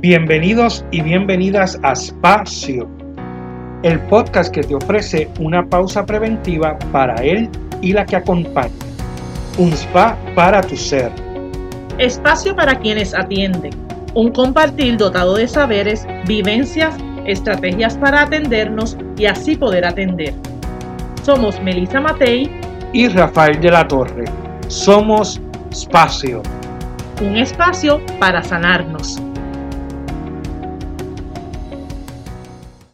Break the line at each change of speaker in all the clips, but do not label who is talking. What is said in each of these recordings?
Bienvenidos y bienvenidas a Espacio, el podcast que te ofrece una pausa preventiva para él y la que acompaña. Un spa para tu ser.
Espacio para quienes atienden. Un compartir dotado de saberes, vivencias, estrategias para atendernos y así poder atender. Somos Melissa Matei
y Rafael de la Torre. Somos Espacio.
Un espacio para sanarnos.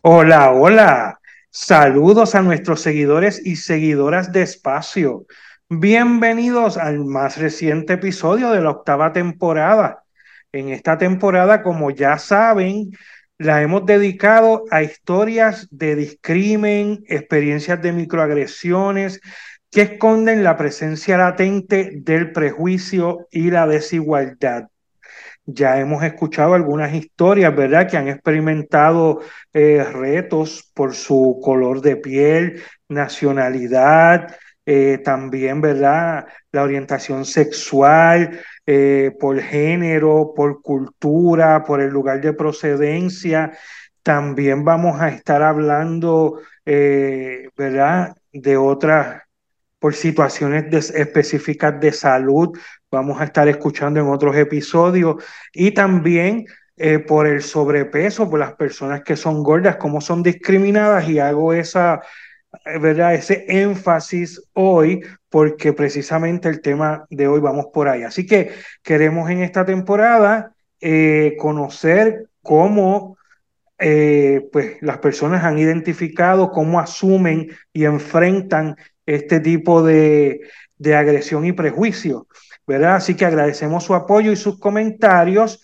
Hola, hola. Saludos a nuestros seguidores y seguidoras de Espacio. Bienvenidos al más reciente episodio de la octava temporada. En esta temporada, como ya saben, la hemos dedicado a historias de discrimen, experiencias de microagresiones que esconden la presencia latente del prejuicio y la desigualdad. Ya hemos escuchado algunas historias, ¿verdad?, que han experimentado eh, retos por su color de piel, nacionalidad, eh, también, ¿verdad?, la orientación sexual, eh, por género, por cultura, por el lugar de procedencia. También vamos a estar hablando, ¿verdad?, de otras por situaciones específicas de salud, vamos a estar escuchando en otros episodios, y también eh, por el sobrepeso, por las personas que son gordas, cómo son discriminadas, y hago esa, eh, ¿verdad? ese énfasis hoy, porque precisamente el tema de hoy vamos por ahí. Así que queremos en esta temporada eh, conocer cómo pues, las personas han identificado, cómo asumen y enfrentan este tipo de, agresión y prejuicio, ¿verdad? Así que agradecemos su apoyo y sus comentarios.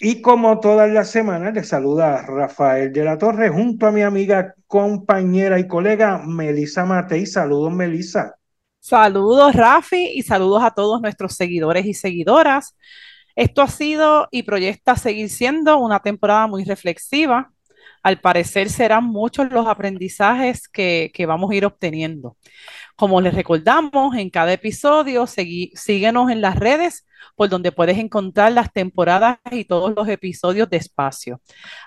Y como todas las semanas, le saluda Rafael de la Torre junto a mi amiga, compañera y colega Melisa Matei. Saludos, Melisa.
Saludos, Rafi, y saludos a todos nuestros seguidores y seguidoras. Esto ha sido y proyecta seguir siendo una temporada muy reflexiva, al parecer serán muchos los aprendizajes que, vamos a ir obteniendo. Como les recordamos, en cada episodio, síguenos en las redes por donde puedes encontrar las temporadas y todos los episodios de espacio.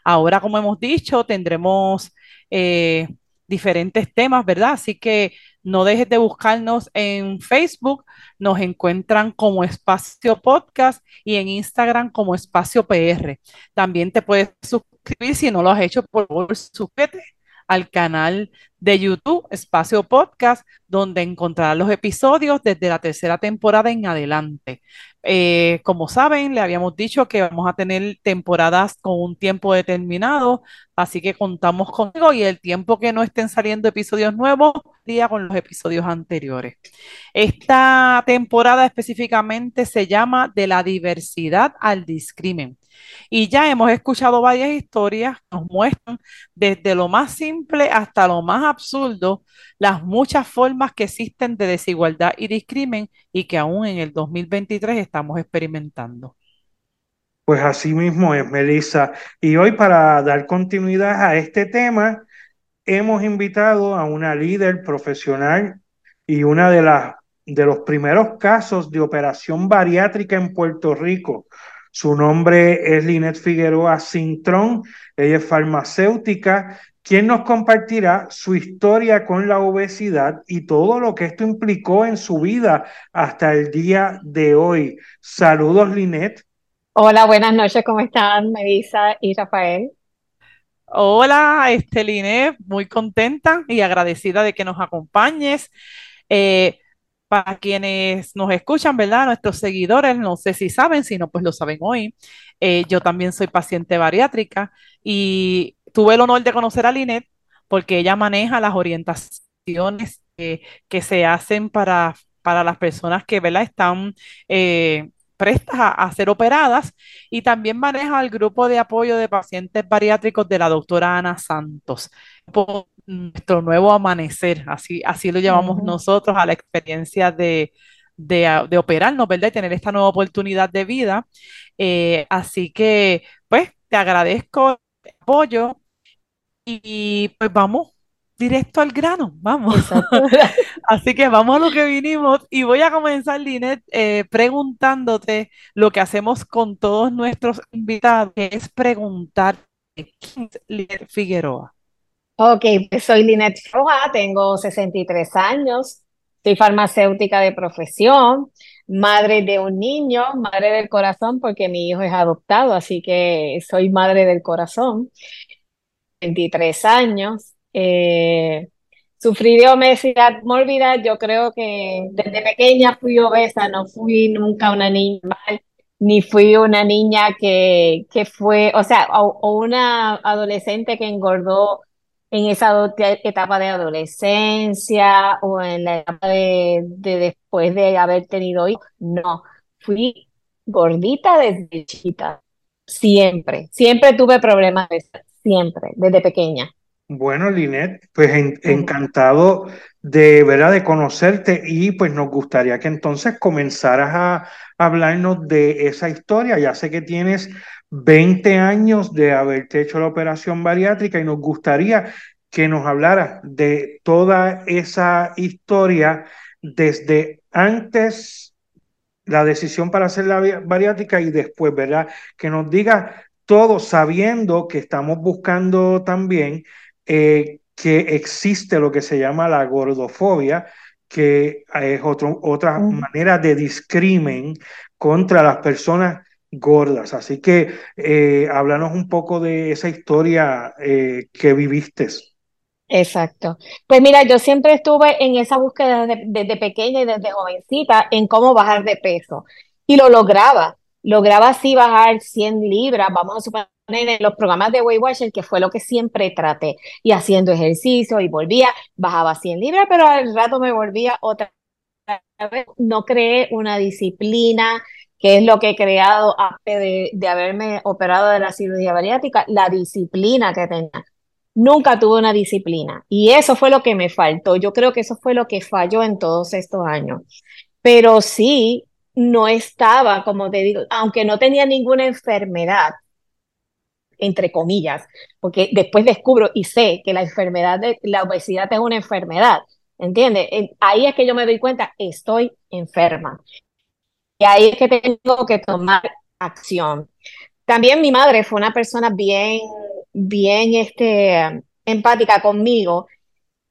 Ahora, como hemos dicho, tendremos eh, diferentes temas, ¿verdad? Así que no dejes de buscarnos en Facebook, nos encuentran como Espacio Podcast y en Instagram como Espacio PR. También te puedes suscribir si no lo has hecho, por favor, suscríbete al canal de YouTube Espacio Podcast, donde encontrarás los episodios desde la tercera temporada en adelante. Eh, como saben, le habíamos dicho que vamos a tener temporadas con un tiempo determinado, así que contamos conmigo y el tiempo que no estén saliendo episodios nuevos, día con los episodios anteriores. Esta temporada específicamente se llama De la diversidad al discrimen. Y ya hemos escuchado varias historias que nos muestran desde lo más simple hasta lo más absurdo las muchas formas que existen de desigualdad y discrimen y que aún en el 2023 estamos experimentando.
Pues así mismo es, Melissa. Y hoy para dar continuidad a este tema, hemos invitado a una líder profesional y una de las de los primeros casos de operación bariátrica en Puerto Rico. Su nombre es Linet Figueroa Cintrón, ella es farmacéutica, quien nos compartirá su historia con la obesidad y todo lo que esto implicó en su vida hasta el día de hoy. Saludos, Linet.
Hola, buenas noches, ¿cómo están, Melissa y Rafael?
Hola, Esteline, muy contenta y agradecida de que nos acompañes. Eh, para quienes nos escuchan, ¿verdad? Nuestros seguidores, no sé si saben, si no, pues lo saben hoy. Eh, yo también soy paciente bariátrica y tuve el honor de conocer a Linet porque ella maneja las orientaciones que se hacen para, para las personas que, ¿verdad? Están eh, prestas a, ser operadas y también maneja el grupo de apoyo de pacientes bariátricos de la doctora Ana Santos. Por nuestro nuevo amanecer, así, así lo llamamos nosotros a la experiencia de, de, operarnos, ¿verdad? Y tener esta nueva oportunidad de vida. Eh, así que, pues, te agradezco el apoyo y pues vamos directo al grano, vamos. Así que vamos a lo que vinimos y voy a comenzar, Linet, eh, preguntándote lo que hacemos con todos nuestros invitados, que es preguntar quién es Linet Figueroa.
Ok, pues soy Linet Figueroa, tengo 63 años, soy farmacéutica de profesión, madre de un niño, madre del corazón, porque mi hijo es adoptado, así que soy madre del corazón, 23 años. Eh, Sufrí de obesidad mórbida, yo creo que desde pequeña fui obesa, no fui nunca una niña mal, ni fui una niña que, que fue, o sea, o, una adolescente que engordó en esa etapa de adolescencia o en la etapa de, después de haber tenido hijos. No, fui gordita desde chiquita, siempre, siempre tuve problemas siempre, desde pequeña.
Bueno, Linet, pues encantado de verdad de conocerte y pues nos gustaría que entonces comenzaras a hablarnos de esa historia. Ya sé que tienes 20 años de haberte hecho la operación bariátrica y nos gustaría que nos hablaras de toda esa historia desde antes la decisión para hacer la bariátrica y después, ¿verdad? Que nos digas todo sabiendo que estamos buscando también eh, que existe lo que se llama la gordofobia, que es otro, otra manera de discrimen contra las personas gordas. Así que eh, háblanos un poco de esa historia eh, que viviste.
Exacto. Pues mira, yo siempre estuve en esa búsqueda desde pequeña y desde jovencita en cómo bajar de peso. Y lo lograba. Lograba así bajar 100 libras, vamos a suponer en los programas de Weight Watchers, que fue lo que siempre traté, y haciendo ejercicio y volvía, bajaba 100 libras, pero al rato me volvía otra vez. No creé una disciplina, que es lo que he creado antes de, de haberme operado de la cirugía bariátrica, la disciplina que tenía. Nunca tuve una disciplina y eso fue lo que me faltó. Yo creo que eso fue lo que falló en todos estos años. Pero sí, no estaba, como te digo, aunque no tenía ninguna enfermedad, entre comillas, porque después descubro y sé que la enfermedad de la obesidad es una enfermedad, ¿entiendes? Ahí es que yo me doy cuenta, estoy enferma. Y ahí es que tengo que tomar acción. También mi madre fue una persona bien, bien este, empática conmigo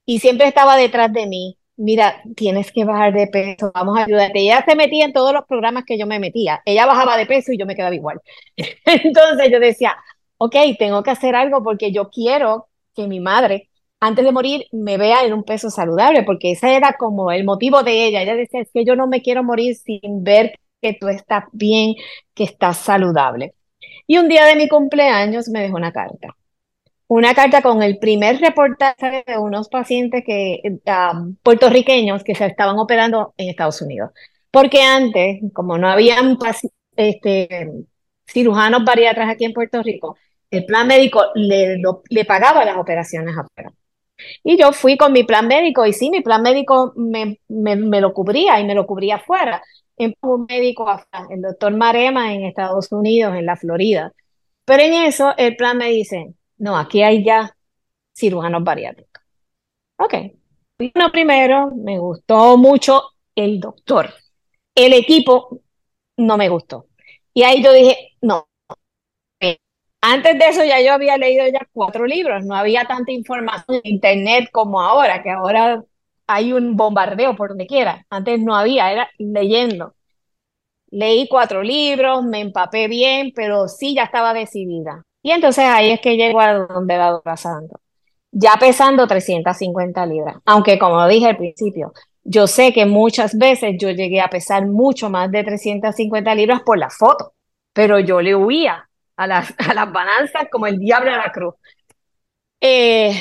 y siempre estaba detrás de mí. Mira, tienes que bajar de peso, vamos a ayudarte. Ella se metía en todos los programas que yo me metía. Ella bajaba de peso y yo me quedaba igual. Entonces yo decía, ok, tengo que hacer algo porque yo quiero que mi madre, antes de morir, me vea en un peso saludable, porque ese era como el motivo de ella. Ella decía, es que yo no me quiero morir sin ver que tú estás bien, que estás saludable. Y un día de mi cumpleaños me dejó una carta. Una carta con el primer reportaje de unos pacientes que, um, puertorriqueños que se estaban operando en Estados Unidos. Porque antes, como no habían este, cirujanos bariatras aquí en Puerto Rico, el plan médico le, pagaba las operaciones afuera. Y yo fui con mi plan médico y sí, mi plan médico me, lo cubría y me lo cubría afuera. En un médico, el doctor Marema en Estados Unidos, en la Florida. Pero en eso el plan me dice, no, aquí hay ya cirujanos bariátricos. Ok. Uno primero, me gustó mucho el doctor. El equipo no me gustó. Y ahí yo dije. Antes de eso ya yo había leído ya cuatro libros, no había tanta información en internet como ahora, que ahora hay un bombardeo por donde quiera. Antes no había, era leyendo. Leí cuatro libros, me empapé bien, pero sí ya estaba decidida. Y entonces ahí es que llego a donde va pasando. Ya pesando 350 libras, aunque como dije al principio, yo sé que muchas veces yo llegué a pesar mucho más de 350 libras por la foto, pero yo le huía a las, a las balanzas como el diablo a la cruz. Eh,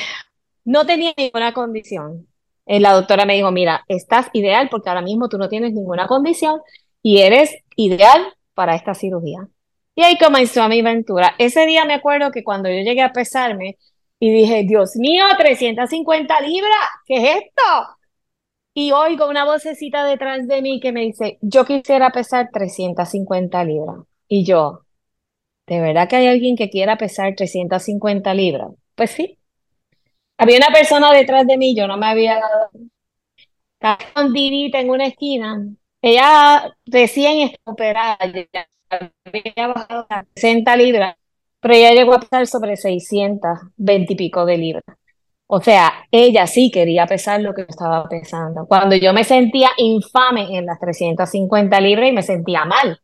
no tenía ninguna condición. Eh, la doctora me dijo, mira, estás ideal porque ahora mismo tú no tienes ninguna condición y eres ideal para esta cirugía. Y ahí comenzó mi aventura. Ese día me acuerdo que cuando yo llegué a pesarme y dije, Dios mío, 350 libras, ¿qué es esto? y oigo una vocecita detrás de mí que me dice, yo quisiera pesar 350 libras. Y yo, ¿de verdad que hay alguien que quiera pesar 350 libras? Pues sí. Había una persona detrás de mí, yo no me había dado. escondidita en una esquina. Ella recién está operada, había bajado a 60 libras, pero ella llegó a pesar sobre 620 y pico de libras. O sea, ella sí quería pesar lo que estaba pesando. Cuando yo me sentía infame en las 350 libras y me sentía mal.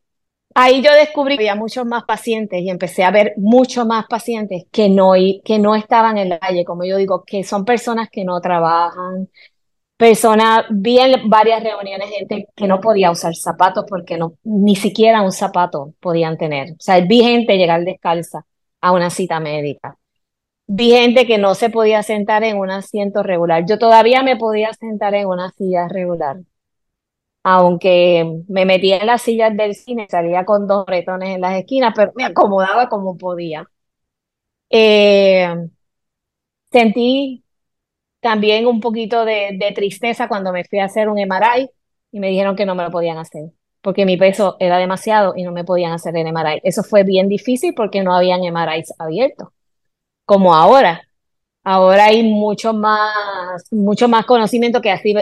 Ahí yo descubrí que había muchos más pacientes y empecé a ver muchos más pacientes que no, que no estaban en la calle, como yo digo, que son personas que no trabajan, personas, vi en varias reuniones gente que no podía usar zapatos porque no, ni siquiera un zapato podían tener. O sea, vi gente llegar descalza a una cita médica. Vi gente que no se podía sentar en un asiento regular. Yo todavía me podía sentar en una silla regular. Aunque me metía en las sillas del cine, salía con dos retones en las esquinas, pero me acomodaba como podía. Eh, sentí también un poquito de, tristeza cuando me fui a hacer un MRI y me dijeron que no me lo podían hacer porque mi peso era demasiado y no me podían hacer el MRI. Eso fue bien difícil porque no habían MRIs abiertos, como ahora. Ahora hay mucho más, mucho más conocimiento que hace,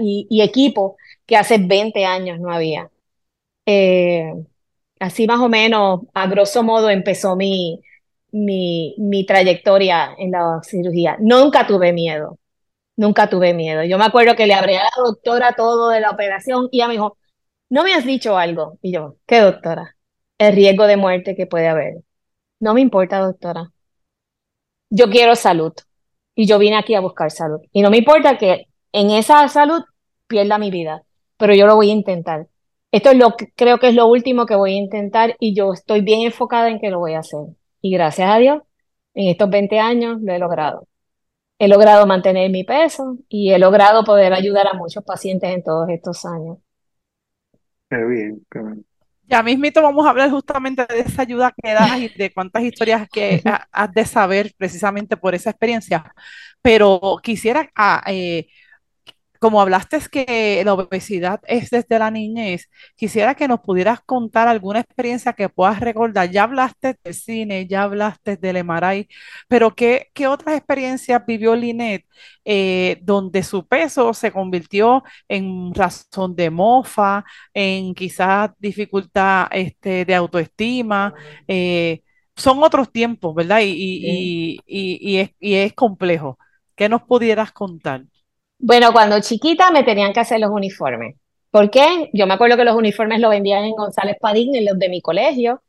y, equipo que hace 20 años no había. Eh, así más o menos, a grosso modo, empezó mi, mi, mi trayectoria en la cirugía. Nunca tuve miedo, nunca tuve miedo. Yo me acuerdo que le abrí a la doctora todo de la operación y ella me dijo, ¿no me has dicho algo? Y yo, ¿qué doctora? El riesgo de muerte que puede haber. No me importa, doctora. Yo quiero salud y yo vine aquí a buscar salud. Y no me importa que en esa salud pierda mi vida, pero yo lo voy a intentar. Esto es lo que creo que es lo último que voy a intentar y yo estoy bien enfocada en que lo voy a hacer. Y gracias a Dios, en estos 20 años lo he logrado. He logrado mantener mi peso y he logrado poder ayudar a muchos pacientes en todos estos años.
Qué bien, qué bien.
Ya mismito vamos a hablar justamente de esa ayuda que das y de cuántas historias que has de saber precisamente por esa experiencia. Pero quisiera ah, eh, como hablaste es que la obesidad es desde la niñez, quisiera que nos pudieras contar alguna experiencia que puedas recordar. Ya hablaste del cine, ya hablaste del Emaray, pero ¿qué, qué otras experiencias vivió Linet eh, donde su peso se convirtió en razón de mofa, en quizás dificultad este, de autoestima? Eh, son otros tiempos, ¿verdad? Y, y, es, y es complejo. ¿Qué nos pudieras contar?
Bueno, cuando chiquita me tenían que hacer los uniformes. ¿Por qué? Yo me acuerdo que los uniformes los vendían en González Padín, en los de mi colegio,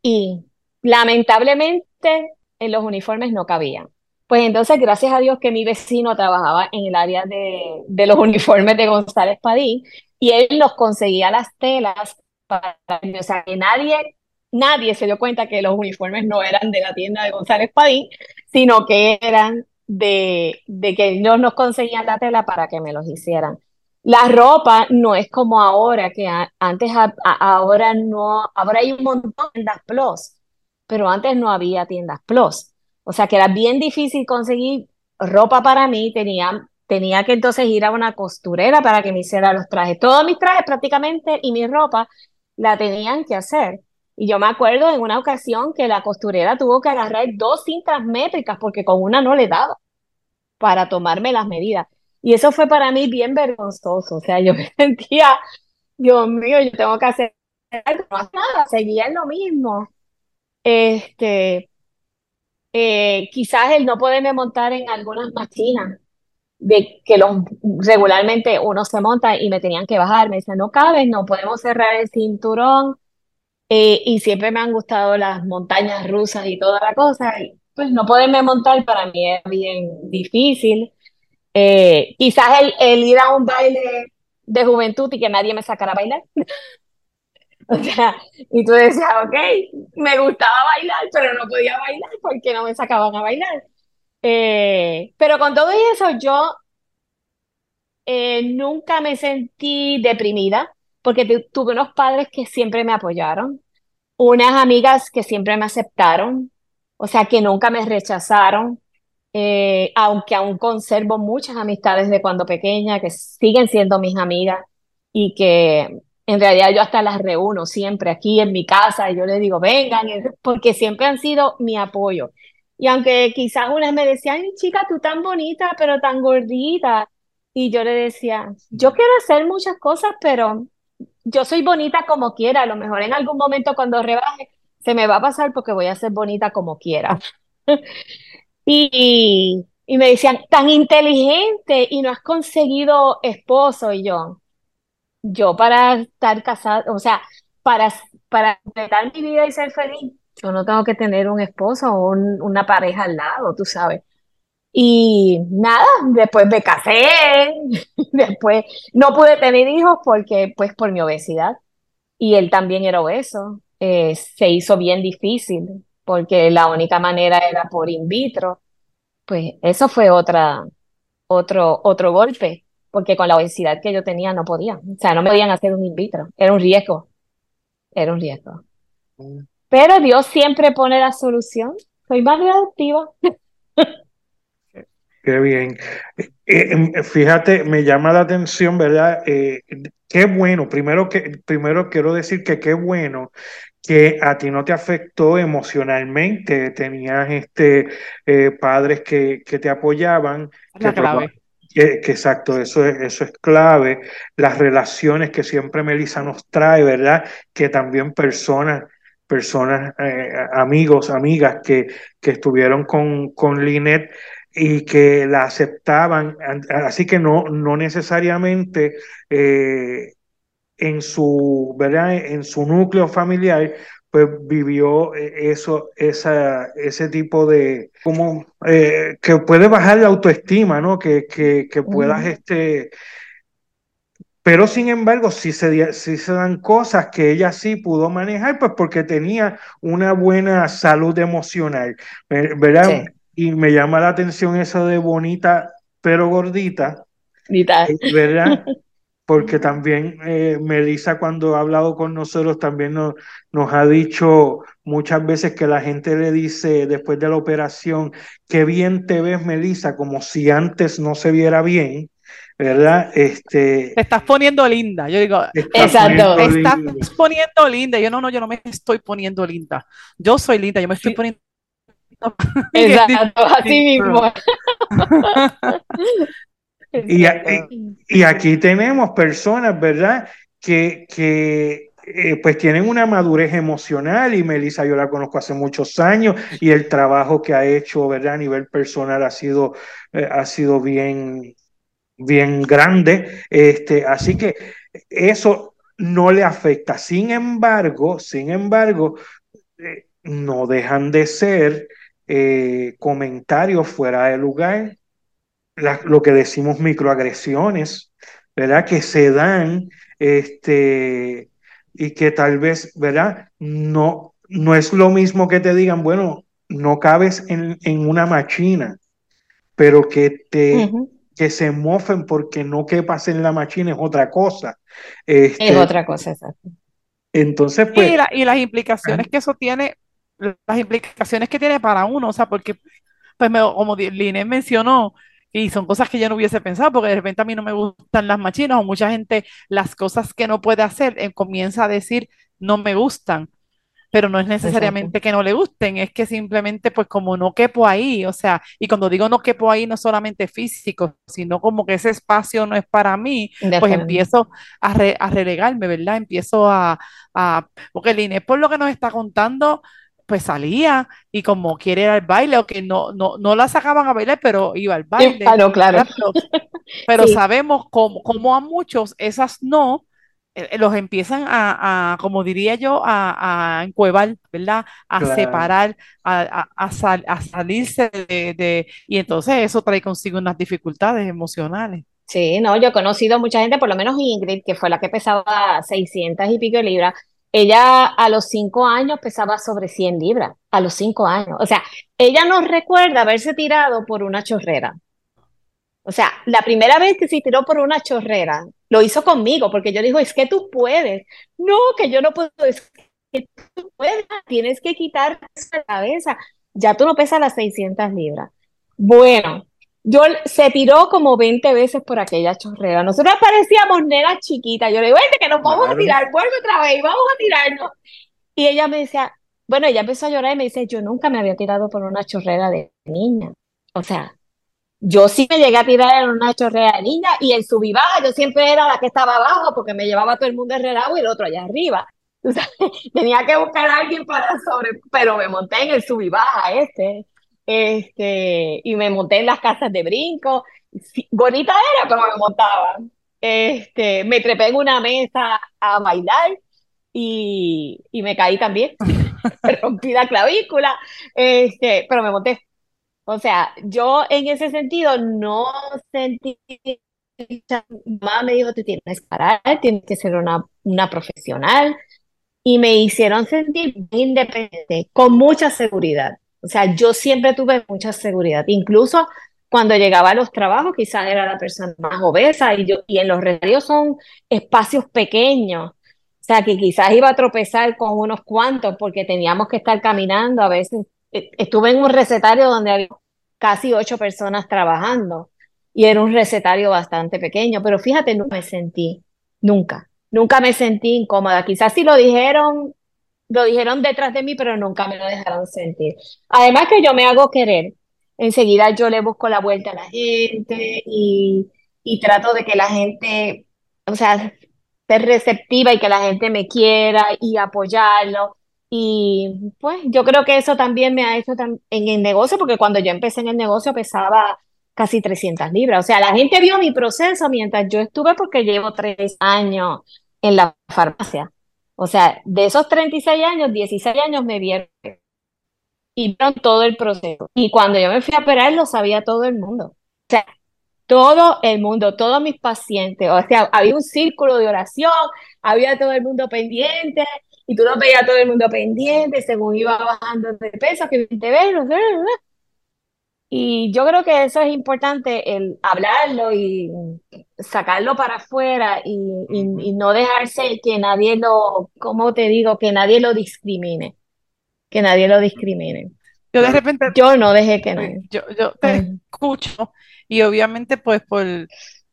y lamentablemente en los uniformes no cabían. Pues entonces, gracias a Dios que mi vecino trabajaba en el área de, de los uniformes de González Padín, y él nos conseguía las telas para, o sea, que nadie, nadie se dio cuenta que los uniformes no eran de la tienda de González Padín, sino que eran de, que ellos nos conseguían la tela para que me los hicieran. La ropa no es como ahora, que antes, ahora no, ahora hay un montón de tiendas plus, pero antes no había tiendas plus. O sea que era bien difícil conseguir ropa para mí, tenía, tenía que entonces ir a una costurera para que me hiciera los trajes. Todos mis trajes prácticamente y mi ropa la tenían que hacer. Y yo me acuerdo en una ocasión que la costurera tuvo que agarrar dos cintas métricas porque con una no le daba para tomarme las medidas. Y eso fue para mí bien vergonzoso. O sea, yo me sentía, Dios mío, yo tengo que hacer algo, nada, seguía en lo mismo. Este, eh, quizás el no poderme montar en algunas máquinas de que los, regularmente uno se monta y me tenían que bajar, me decían, no cabes, no podemos cerrar el cinturón, eh, y siempre me han gustado las montañas rusas y toda la cosa, y pues no poderme montar para mí es bien difícil. Eh, quizás el, el, ir a un baile de juventud y que nadie me sacara a bailar. o sea, y tú decías, ok, me gustaba bailar, pero no podía bailar porque no me sacaban a bailar. Eh, pero con todo eso, yo nunca me sentí deprimida porque tuve unos padres que siempre me apoyaron, unas amigas que siempre me aceptaron, o sea, que nunca me rechazaron, eh, aunque aún conservo muchas amistades de cuando pequeña que siguen siendo mis amigas y que en realidad yo hasta las reúno siempre aquí en mi casa y yo les digo, vengan, porque siempre han sido mi apoyo. Y aunque quizás unas me decían, chica, tú tan bonita, pero tan gordita, Y yo le decía, yo quiero hacer muchas cosas, pero yo soy bonita como quiera. A lo mejor en algún momento cuando rebaje, se me va a pasar porque voy a ser bonita como quiera. y, y me decían, tan inteligente y no has conseguido esposo. Y yo, yo para estar casada, o sea, para, para completar mi vida y ser feliz, yo no tengo que tener un esposo o una pareja al lado, tú sabes. Y nada, después me casé, después no pude tener hijos porque, pues, por mi obesidad. Y él también era obeso. Eh, se hizo bien difícil porque la única manera era por in vitro. Pues eso fue otra, otro, otro golpe, porque con la obesidad que yo tenía no podía. O sea, no me podían hacer un in vitro. Era un riesgo. Era un riesgo. Mm. Pero Dios siempre pone la solución. Soy más reactiva.
Qué bien. Eh, em, fíjate, me llama la atención, ¿verdad? Eh, qué bueno, primero, que, primero quiero decir que qué bueno que a ti no te afectó emocionalmente, tenías este, eh, padres que, que, te apoyaban.
La clave.
Que, exacto, eso es, eso es clave. Las relaciones que siempre Melissa nos trae, ¿verdad? Que también personas personas, amigos, amigas que, que estuvieron con, con Linet y que la aceptaban, así que no, no necesariamente eh, en, su, ¿verdad? en su núcleo familiar pues vivió eh, eso, esa, ese tipo de, como, eh, que puede bajar la autoestima, ¿no? Que, que, que puedas, este, pero sin embargo, si se, si se dan cosas que ella sí pudo manejar, pues porque tenía una buena salud emocional, ¿verdad? Y me llama la atención eso de bonita pero gordita. Eh, ¿Verdad? Porque también eh, Melissa cuando ha hablado con nosotros también nos, nos ha dicho muchas veces que la gente le dice después de la operación, qué bien te ves Melissa, como si antes no se viera bien. ¿verdad? Este,
te estás poniendo linda. Yo digo, exacto, te estás poniendo linda. Yo no, no, yo no me estoy poniendo linda. Yo soy linda, yo me estoy poniendo
Exacto, así mismo.
y, aquí tenemos personas, ¿verdad? Que, que eh, pues tienen una madurez emocional y Melissa yo la conozco hace muchos años y el trabajo que ha hecho, ¿verdad? A nivel personal ha sido, eh, ha sido bien, bien grande. Este, así que eso no le afecta. Sin embargo, sin embargo, eh, no dejan de ser eh, comentarios fuera de lugar, lo que decimos microagresiones, ¿verdad? Que se dan este, y que tal vez, ¿verdad? No, no es lo mismo que te digan, bueno, no cabes en, en una machina, pero que te... que se mofen porque no quepas en la machina es otra cosa.
Este, es otra cosa, exacto.
Entonces, pues...
Y, las implicaciones que eso tiene las implicaciones que tiene para uno, o sea, porque, pues como Liné mencionó, y son cosas que yo no hubiese pensado, porque de repente a mí no me gustan las machinas, o mucha gente las cosas que no puede hacer eh, comienza a decir no me gustan pero no es necesariamente que no le gusten, es que simplemente pues como no quepo ahí, o sea, y cuando digo no quepo ahí no solamente físico, sino como que ese espacio no es para mí, pues empiezo a, a, relegarme, ¿verdad? Empiezo a, a porque el Inés por lo que nos está contando, pues salía y como quiere ir al baile o que no, no, no la sacaban a bailar, pero iba al baile.
claro, claro.
Pero, sabemos cómo, a muchos esas no eh, eh, los empiezan a, como diría yo, a, a encuevar, ¿verdad? A separar, a, a, salirse de, Y entonces eso trae consigo unas dificultades emocionales.
Sí, no, yo he conocido mucha gente, por lo menos Ingrid, que fue la que pesaba 600 y pico de libras, ella a los cinco años pesaba sobre 100 libras, a los cinco años. O sea, ella nos recuerda haberse tirado por una chorrera. O sea, la primera vez que se tiró por una chorrera, lo hizo conmigo, porque yo digo, es que tú puedes. No, que yo no puedo, es que tú puedes, tienes que quitar la cabeza. Ya tú no pesas las 600 libras. Bueno, yo se tiró como 20 veces por aquella chorrera. Nosotros parecíamos nenas chiquitas. Yo le digo, vente que nos vamos a tirar, vuelve otra vez, vamos a tirarnos. Y ella me decía, bueno, ella empezó a llorar y me dice, yo nunca me había tirado por una chorrera de niña. O sea, yo sí me llegué a tirar en una chorrea de niña y en su vivaja yo siempre era la que estaba abajo porque me llevaba todo el mundo enredado y el otro allá arriba. tenía que buscar a alguien para sobre, pero me monté en el subibaja este, este, y me monté en las casas de brinco. bonita era, pero me montaba. Este, me trepé en una mesa a bailar y, y me caí también. rompí la clavícula, este, pero me monté. O sea, yo en ese sentido no sentí mamá me dijo, tú tienes que parar, tienes que ser una, una profesional, y me hicieron sentir independiente, con mucha seguridad. O sea, yo siempre tuve mucha seguridad, incluso cuando llegaba a los trabajos, quizás era la persona más obesa y, yo, y en los radios son espacios pequeños. O sea, que quizás iba a tropezar con unos cuantos porque teníamos que estar caminando. A veces e, estuve en un recetario donde había casi ocho personas trabajando y era un recetario bastante pequeño, pero fíjate, no me sentí nunca nunca me sentí incómoda. Quizás si lo dijeron, lo dijeron detrás de mí, pero nunca me lo dejaron sentir. Además que yo me hago querer. Enseguida yo le busco la vuelta a la gente y, y trato de que la gente, o sea, ser receptiva y que la gente me quiera y apoyarlo. Y pues yo creo que eso también me ha hecho en el negocio, porque cuando yo empecé en el negocio pesaba casi 300 libras. O sea, la gente vio mi proceso mientras yo estuve porque llevo tres años en la farmacia. O sea, de esos 36 años, 16 años me vieron y vieron todo el proceso. Y cuando yo me fui a operar, lo sabía todo el mundo. O sea, todo el mundo, todos mis pacientes. O sea, había un círculo de oración, había todo el mundo pendiente, y tú lo veías todo el mundo pendiente según iba bajando de peso, que te ves, y yo creo que eso es importante, el hablarlo y sacarlo para afuera y, no dejarse que nadie lo, como te digo, que nadie lo discrimine, que nadie lo discrimine.
Yo de repente...
Yo no dejé que nadie.
Yo, yo te escucho y obviamente pues por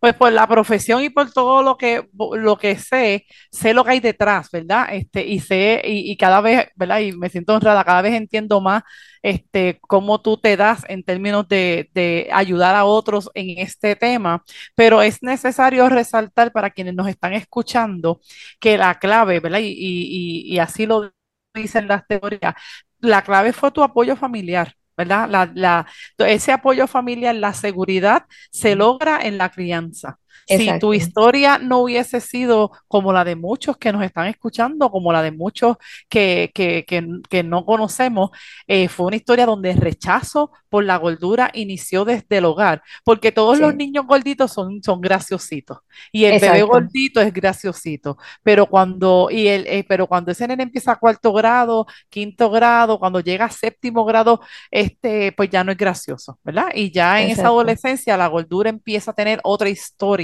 pues por la profesión y por todo lo que, lo que sé, sé lo que hay detrás, ¿verdad? Este, y sé, y, cada vez, ¿verdad? Y me siento honrada, cada vez entiendo más este, cómo tú te das en términos de, de ayudar a otros en este tema, pero es necesario resaltar para quienes nos están escuchando que la clave, ¿verdad? Y, y, y así lo dicen las teorías, la clave fue tu apoyo familiar. ¿Verdad? La, la, ese apoyo familiar, la seguridad se logra en la crianza. Si tu historia no hubiese sido como la de muchos que nos están escuchando, como la de muchos que, que, que, no conocemos, eh, fue una historia donde el rechazo por la gordura inició desde el hogar, porque todos los niños gorditos son, son graciositos y el bebé gordito es graciosito, pero cuando, y el, eh, pero cuando ese nene empieza a cuarto grado, quinto grado, cuando llega a séptimo grado, este, pues ya no es gracioso, ¿verdad? Y ya en esa adolescencia la gordura empieza a tener otra historia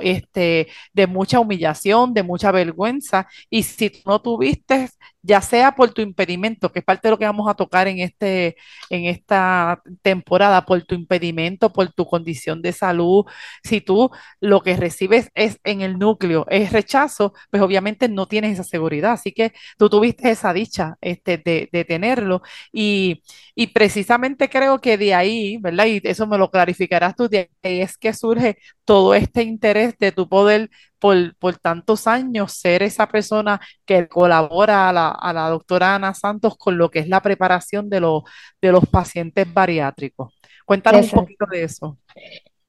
este, de mucha humillación, de mucha vergüenza. Y si no tuviste ya sea por tu impedimento, que es parte de lo que vamos a tocar en, este, en esta temporada, por tu impedimento, por tu condición de salud, si tú lo que recibes es en el núcleo, es rechazo, pues obviamente no tienes esa seguridad. Así que tú tuviste esa dicha este, de, de tenerlo y, y, precisamente creo que de ahí, ¿verdad? Y eso me lo clarificarás tú, de ahí es que surge todo este interés de tu poder por, por, tantos años ser esa persona que colabora a la, a la, doctora Ana Santos con lo que es la preparación de, los de los pacientes bariátricos. Cuéntanos un poquito de eso.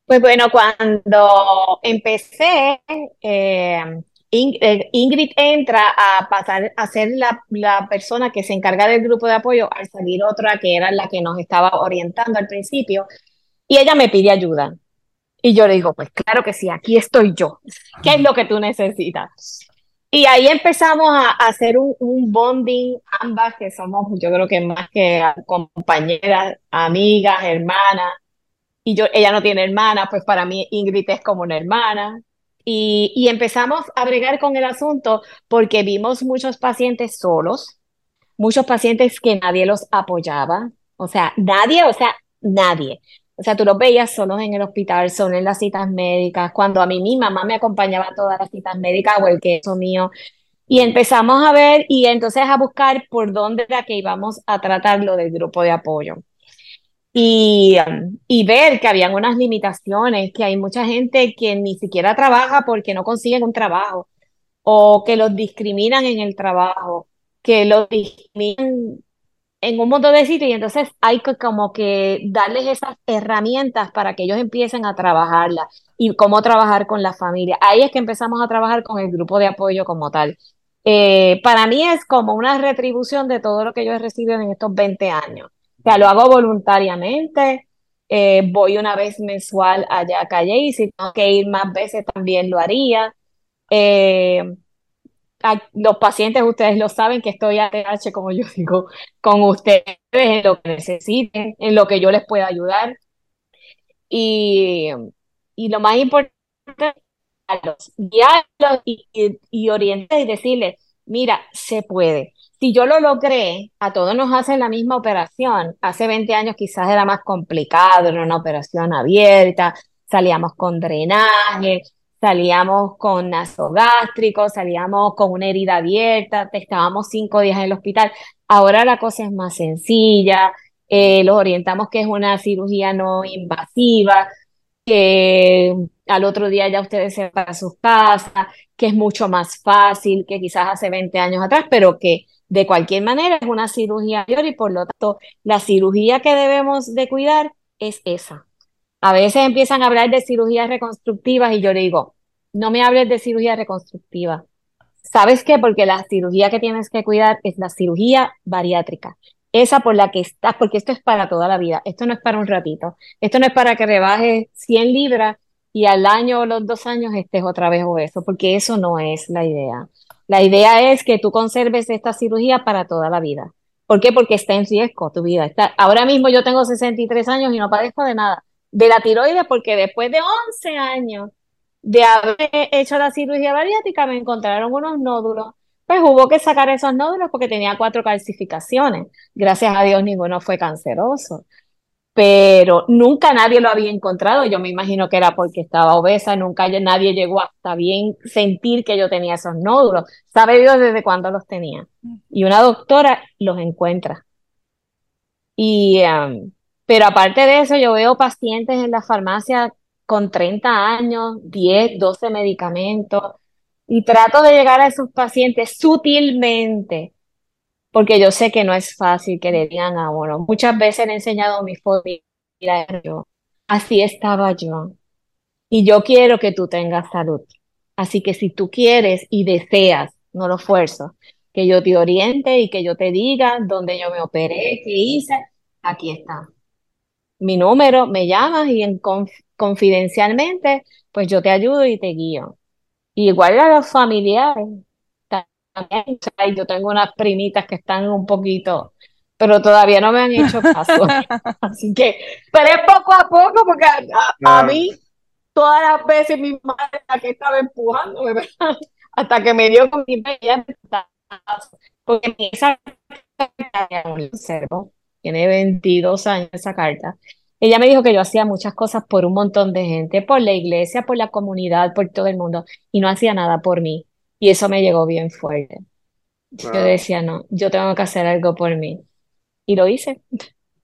Pues bueno, cuando empecé, eh, eh, Ingrid entra a pasar a ser la, la, persona que se encarga del grupo de apoyo al salir otra que era la que nos estaba orientando al principio y ella me pide ayuda. Y yo le digo, pues claro que sí, aquí estoy yo. ¿Qué es lo que tú necesitas? Y ahí empezamos a, hacer un, un, bonding, ambas que somos, yo creo que más que compañeras, amigas, hermanas. Y yo, ella no tiene hermana, pues para mí Ingrid es como una hermana. Y, y empezamos a bregar con el asunto porque vimos muchos pacientes solos, muchos pacientes que nadie los apoyaba. O sea, nadie, o sea, nadie. O sea, tú los veías solos en el hospital, solo en las citas médicas, cuando a mí mi mamá me acompañaba todas las citas médicas o el queso mío. Y empezamos a ver y entonces a buscar por dónde era que íbamos a tratar lo del grupo de apoyo. y, y ver que habían unas limitaciones, que hay mucha gente que ni siquiera trabaja porque no consiguen un trabajo o que los discriminan en el trabajo, que los discriminan en un montón de sitios y entonces hay que como que darles esas herramientas para que ellos empiecen a trabajarlas y cómo trabajar con la familia. Ahí es que empezamos a trabajar con el grupo de apoyo como tal. Eh, para mí es como una retribución de todo lo que yo he recibido en estos 20 años. O sea, lo hago voluntariamente, eh, voy una vez mensual allá a Calle y si tengo que ir más veces también lo haría. Eh, los pacientes, ustedes lo saben, que estoy a TH, como yo digo, con ustedes en lo que necesiten, en lo que yo les pueda ayudar. Y, y lo más importante es guiarlos y, y, y y decirles, mira, se puede. Si yo lo logré, a todos nos hacen la misma operación. Hace 20 años quizás era más complicado, era una operación abierta, salíamos con drenaje, salíamos con nasogástrico, salíamos con una herida abierta, estábamos cinco días en el hospital. Ahora la cosa es más sencilla, eh, los orientamos que es una cirugía no invasiva, que al otro día ya ustedes se van para sus casas, que es mucho más fácil que quizás hace 20 años atrás, pero que de cualquier manera es una cirugía mayor y por lo tanto la cirugía que debemos de cuidar es esa, a veces empiezan a hablar de cirugías reconstructivas y yo le digo, no me hables de cirugía reconstructiva. ¿Sabes qué? Porque la cirugía que tienes que cuidar es la cirugía bariátrica. Esa por la que estás, porque esto es para toda la vida. Esto no es para un ratito. Esto no es para que rebajes 100 libras y al año o los dos años estés otra vez obeso, porque eso no es la idea. La idea es que tú conserves esta cirugía para toda la vida. ¿Por qué? Porque está en riesgo tu vida. Está, ahora mismo yo tengo 63 años y no padezco de nada de la tiroides porque después de 11 años de haber hecho la cirugía bariátrica me encontraron unos nódulos. Pues hubo que sacar esos nódulos porque tenía cuatro calcificaciones. Gracias a Dios ninguno fue canceroso. Pero nunca nadie lo había encontrado. Yo me imagino que era porque estaba obesa. Nunca nadie llegó hasta bien sentir que yo tenía esos nódulos. Sabe Dios desde cuándo los tenía. Y una doctora los encuentra. Y um, pero aparte de eso, yo veo pacientes en la farmacia con 30 años, 10, 12 medicamentos, y trato de llegar a esos pacientes sutilmente, porque yo sé que no es fácil que le digan a. Muchas veces he enseñado mi mira, yo, así estaba yo, y yo quiero que tú tengas salud. Así que si tú quieres y deseas, no lo esfuerzo, que yo te oriente y que yo te diga dónde yo me operé, qué hice, aquí está mi número, me llamas y en confidencialmente, pues yo te ayudo y te guío. igual a los familiares, también, yo tengo unas primitas que están un poquito, pero todavía no me han hecho caso. Así que, pero es poco a poco, porque a, mí, todas las veces mi madre la que estaba empujando, hasta que me dio con mi bella, porque mi esa observo tiene 22 años esa carta. Ella me dijo que yo hacía muchas cosas por un montón de gente, por la iglesia, por la comunidad, por todo el mundo, y no hacía nada por mí. Y eso me llegó bien fuerte. Yo decía, no, yo tengo que hacer algo por mí. Y lo hice.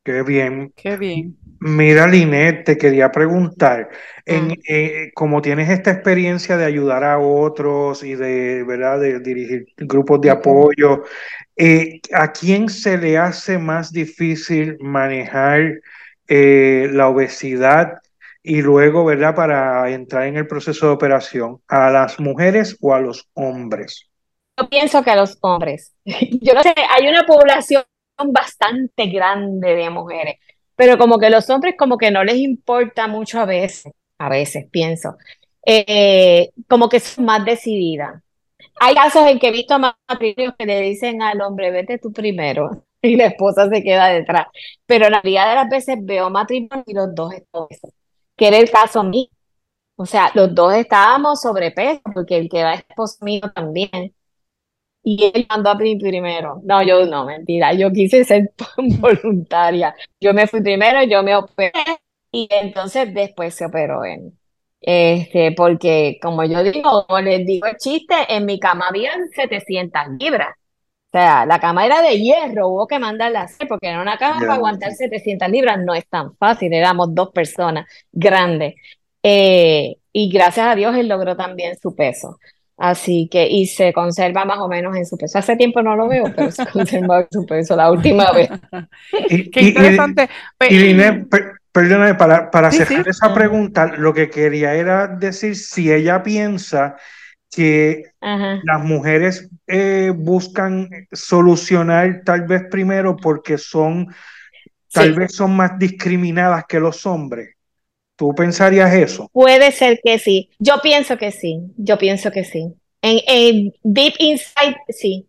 Qué bien.
Qué bien.
Mira, Linet, te quería preguntar, en, ah. eh, como tienes esta experiencia de ayudar a otros y de, ¿verdad? de dirigir grupos de apoyo, eh, ¿A quién se le hace más difícil manejar eh, la obesidad y luego, ¿verdad?, para entrar en el proceso de operación, ¿a las mujeres o a los hombres?
Yo pienso que a los hombres. Yo no sé, hay una población bastante grande de mujeres, pero como que los hombres como que no les importa mucho a veces, a veces pienso, eh, como que son más decididas hay casos en que he visto matrimonios que le dicen al hombre, vete tú primero, y la esposa se queda detrás. Pero la mayoría de las veces veo matrimonio y los dos están que era el caso mío. O sea, los dos estábamos sobrepeso, porque el que era esposo mío también. Y él mandó a mí primero. No, yo no, mentira. Yo quise ser voluntaria. Yo me fui primero, yo me operé y entonces después se operó él. Este, porque como yo digo, como les digo el chiste, en mi cama habían 700 libras. O sea, la cama era de hierro, hubo que mandarla a hacer porque era una cama para aguantar 700 libras, no es tan fácil, éramos dos personas grandes. Eh, y gracias a Dios él logró también su peso. Así que, y se conserva más o menos en su peso. Hace tiempo no lo veo, pero se conserva en su peso la última vez.
Qué interesante. Y, perdóname, para, para cerrar esa pregunta, lo que quería era decir si ella piensa que las mujeres eh, buscan solucionar tal vez primero porque son, tal vez son más discriminadas que los hombres. ¿Tú pensarías eso?
Puede ser que sí. Yo pienso que sí. Yo pienso que sí. En, deep inside, sí.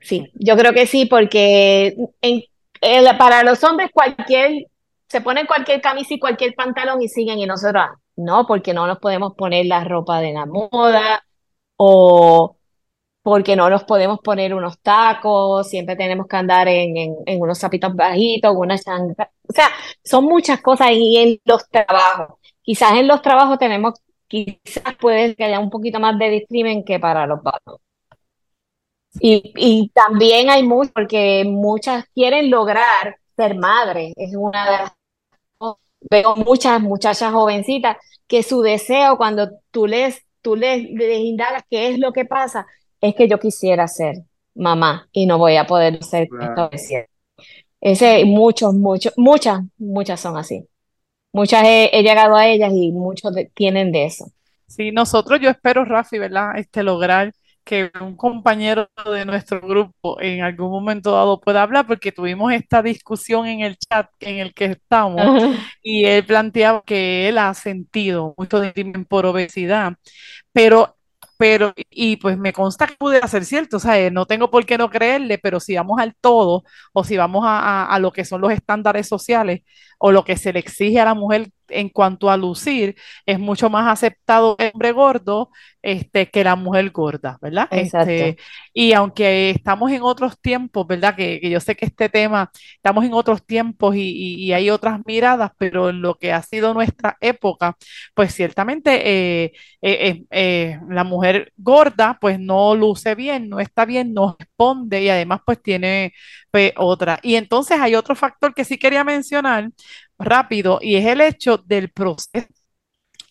Sí, yo creo que sí, porque en, para los hombres cualquier, se ponen cualquier camisa y cualquier pantalón y siguen y nosotros no, porque no nos podemos poner la ropa de la moda o porque no nos podemos poner unos tacos, siempre tenemos que andar en, en, unos zapitos bajitos, una chancla. O sea, son muchas cosas y en los trabajos. Quizás en los trabajos tenemos, quizás puede que haya un poquito más de discrimen que para los vatos. Y, y también hay mucho, porque muchas quieren lograr ser madres. Es una de las veo muchas muchachas jovencitas que su deseo cuando tú les, tú les, les indagas qué es lo que pasa, es que yo quisiera ser mamá y no voy a poder ser esto Ese, muchos, muchos, muchas, muchas son así. Muchas he, llegado a ellas y muchos tienen de eso.
Sí, nosotros, yo espero, Rafi, ¿verdad? Este, lograr que un compañero de nuestro grupo en algún momento dado pueda hablar, porque tuvimos esta discusión en el chat en el que estamos y él planteaba que él ha sentido mucho de por obesidad, pero pero, y pues me consta que pude ser cierto, o sea, no tengo por qué no creerle, pero si vamos al todo, o si vamos a, a, lo que son los estándares sociales, o lo que se le exige a la mujer en cuanto a lucir, es mucho más aceptado el hombre gordo este, que la mujer gorda, ¿verdad? Este, y aunque estamos en otros tiempos, ¿verdad? Que, yo sé que este tema, estamos en otros tiempos y, hay otras miradas, pero en lo que ha sido nuestra época, pues ciertamente eh, eh, eh, la mujer gorda, pues no luce bien, no está bien, no responde y además pues tiene pues, otra. Y entonces hay otro factor que sí quería mencionar rápido y es el hecho del proceso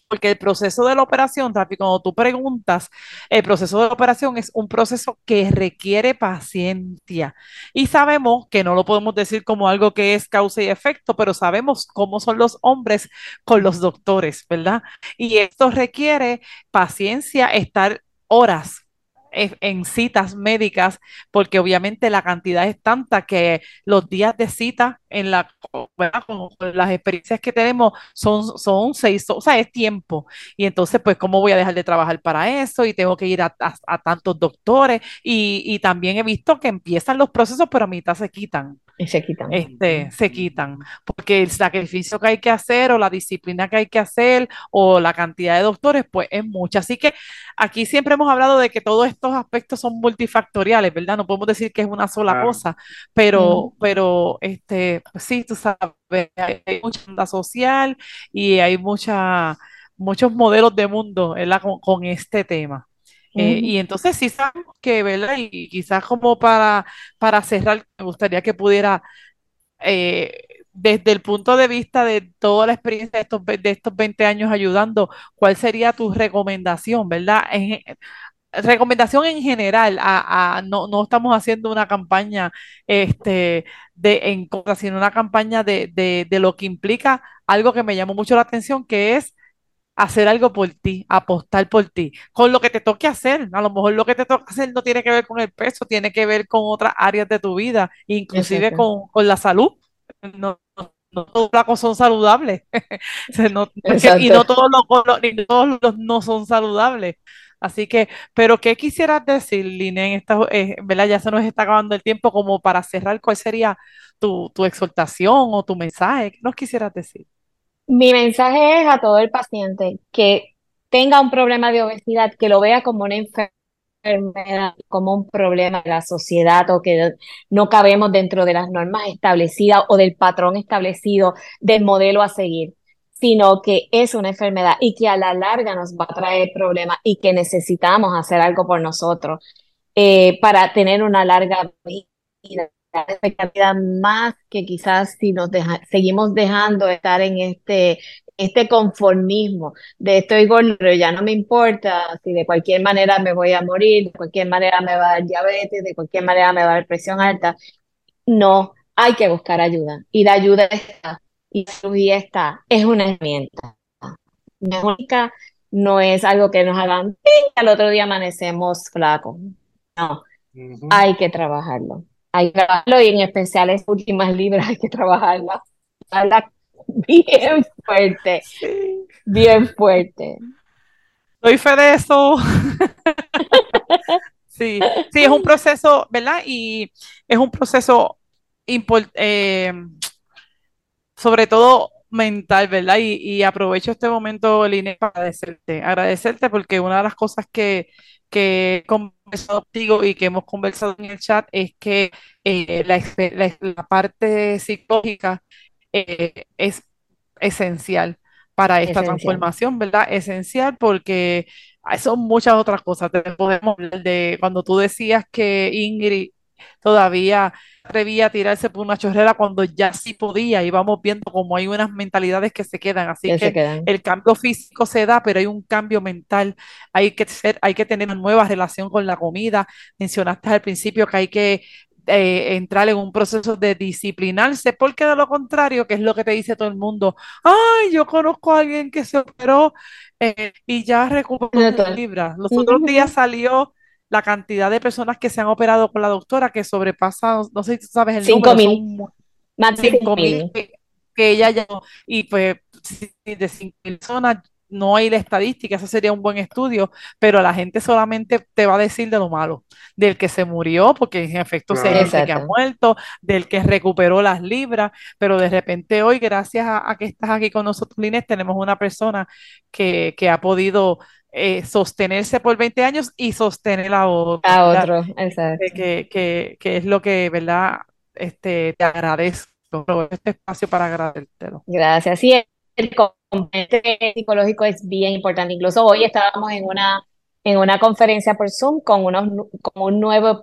porque el proceso de la operación, Rafi, cuando tú preguntas, el proceso de la operación es un proceso que requiere paciencia. Y sabemos que no lo podemos decir como algo que es causa y efecto, pero sabemos cómo son los hombres con los doctores, ¿verdad? Y esto requiere paciencia, estar horas en citas médicas, porque obviamente la cantidad es tanta que los días de cita en la, Con, las experiencias que tenemos son, son seis, o sea, es tiempo. Y entonces, pues, ¿cómo voy a dejar de trabajar para eso? Y tengo que ir a, tantos doctores. Y, y, también he visto que empiezan los procesos, pero a mitad se quitan.
Y se quitan.
Este, se quitan. Porque el sacrificio que hay que hacer o la disciplina que hay que hacer o la cantidad de doctores, pues es mucha. Así que aquí siempre hemos hablado de que todos estos aspectos son multifactoriales, ¿verdad? No podemos decir que es una sola cosa, pero, pero este, pues sí, tú sabes, hay mucha onda social y hay mucha, muchos modelos de mundo Con, con este tema. Eh, y entonces sí sabemos que, ¿verdad? Y quizás como para, para cerrar, me gustaría que pudiera, eh, desde el punto de vista de toda la experiencia de estos, de estos 20 años ayudando, ¿cuál sería tu recomendación, ¿verdad? recomendación en general, a, no, no, estamos haciendo una campaña este, de, en contra, sino una campaña de, de, de lo que implica algo que me llamó mucho la atención, que es hacer algo por ti, apostar por ti, con lo que te toque hacer. A lo mejor lo que te toca hacer no tiene que ver con el peso, tiene que ver con otras áreas de tu vida, inclusive con, la salud. No, no, todos los flacos son saludables. y no todos los, todos los no son saludables. Así que, pero ¿qué quisieras decir, Line, en esta, eh, Ya se nos está acabando el tiempo como para cerrar, ¿cuál sería tu, tu exhortación o tu mensaje? ¿Qué nos quisieras decir?
Mi mensaje es a todo el paciente que tenga un problema de obesidad, que lo vea como una enfermedad, como un problema de la sociedad o que no cabemos dentro de las normas establecidas o del patrón establecido del modelo a seguir, sino que es una enfermedad y que a la larga nos va a traer problemas y que necesitamos hacer algo por nosotros. eh, para tener una larga vida, expectativa más que quizás si nos seguimos dejando estar en este, este conformismo de estoy gordo, ya no me importa si de cualquier manera me voy a morir, de cualquier manera me va a dar diabetes, de cualquier manera me va a dar presión alta. No, hay que buscar ayuda y la ayuda está y la está, es una herramienta. No es única, no es algo que nos hagan y al otro día amanecemos flacos. No, hay que trabajarlo. Hay que trabajarlo y en especial es últimas libras hay que trabajarla. Bien fuerte, bien fuerte.
Doy fe de eso. sí, sí, es un proceso, ¿verdad? Y es un proceso eh, sobre todo mental, ¿verdad? Y, aprovecho este momento, Line, para agradecerte, agradecerte porque una de las cosas que, que he conversado contigo y que hemos conversado en el chat es que eh, la, parte psicológica eh, es esencial para esta transformación, ¿verdad? Esencial porque son muchas otras cosas. Te podemos hablar de cuando tú decías que Ingrid todavía atrevía a tirarse por una chorrera cuando ya sí podía. Y vamos viendo como hay unas mentalidades que se quedan, así que, el cambio físico se da, pero hay un cambio mental, hay que ser, hay que tener una nueva relación con la comida, mencionaste al principio que hay que eh, entrar en un proceso de disciplinarse, porque de lo contrario, que es lo que te dice todo el mundo, ay, yo conozco a alguien que se operó eh, y ya recuperó libras. Los otros días salió la cantidad de personas que se han operado con la doctora que sobrepasa, no sé si tú sabes el
número. Mil. Más de 5 mil.
Que, ella ya, y pues de 5 mil personas no hay la estadística, eso sería un buen estudio, pero la gente solamente te va a decir de lo malo, del que se murió, porque en efecto se dice que ha muerto, del que recuperó las libras, pero de repente hoy, gracias a, que estás aquí con nosotros, Lines, tenemos una persona que, que ha podido eh, sostenerse por 20 años y sostener a otro.
A otro, exacto.
Que, que, que, es lo que, ¿verdad? Este, te agradezco este espacio para agradecértelo.
Gracias. Sí, el componente psicológico es bien importante. Incluso hoy estábamos en una, en una conferencia por Zoom con, unos, con un nuevo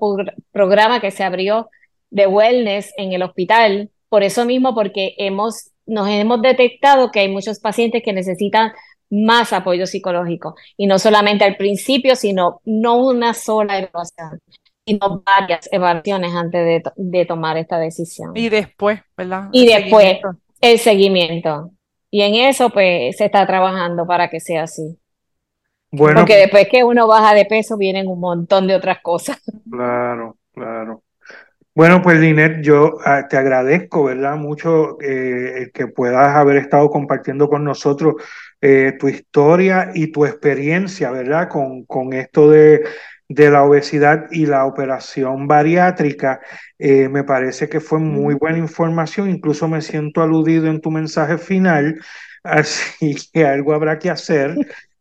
programa que se abrió de wellness en el hospital. Por eso mismo, porque hemos, nos hemos detectado que hay muchos pacientes que necesitan más apoyo psicológico. Y no solamente al principio, sino no una sola evaluación, sino varias evaluaciones antes de, tomar esta decisión.
Y después, ¿verdad?
Y después, el seguimiento. Y en eso, pues, se está trabajando para que sea así. Bueno, Porque después que uno baja de peso, vienen un montón de otras cosas.
Claro, claro. Bueno, pues Linet, yo ah, te agradezco, ¿verdad? Mucho eh, que puedas haber estado compartiendo con nosotros eh, tu historia y tu experiencia, ¿verdad? Con, con esto de, de, la obesidad y la operación bariátrica. Eh, me parece que fue muy buena información, incluso me siento aludido en tu mensaje final, así que algo habrá que hacer.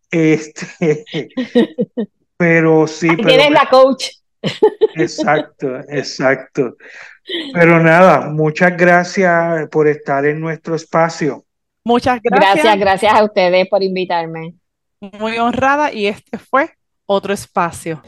Este, pero sí.
Tienes la coach.
Exacto, exacto. Pero nada, muchas gracias por estar en nuestro espacio.
Muchas gracias.
Gracias, gracias a ustedes por invitarme.
Muy honrada y este fue otro espacio.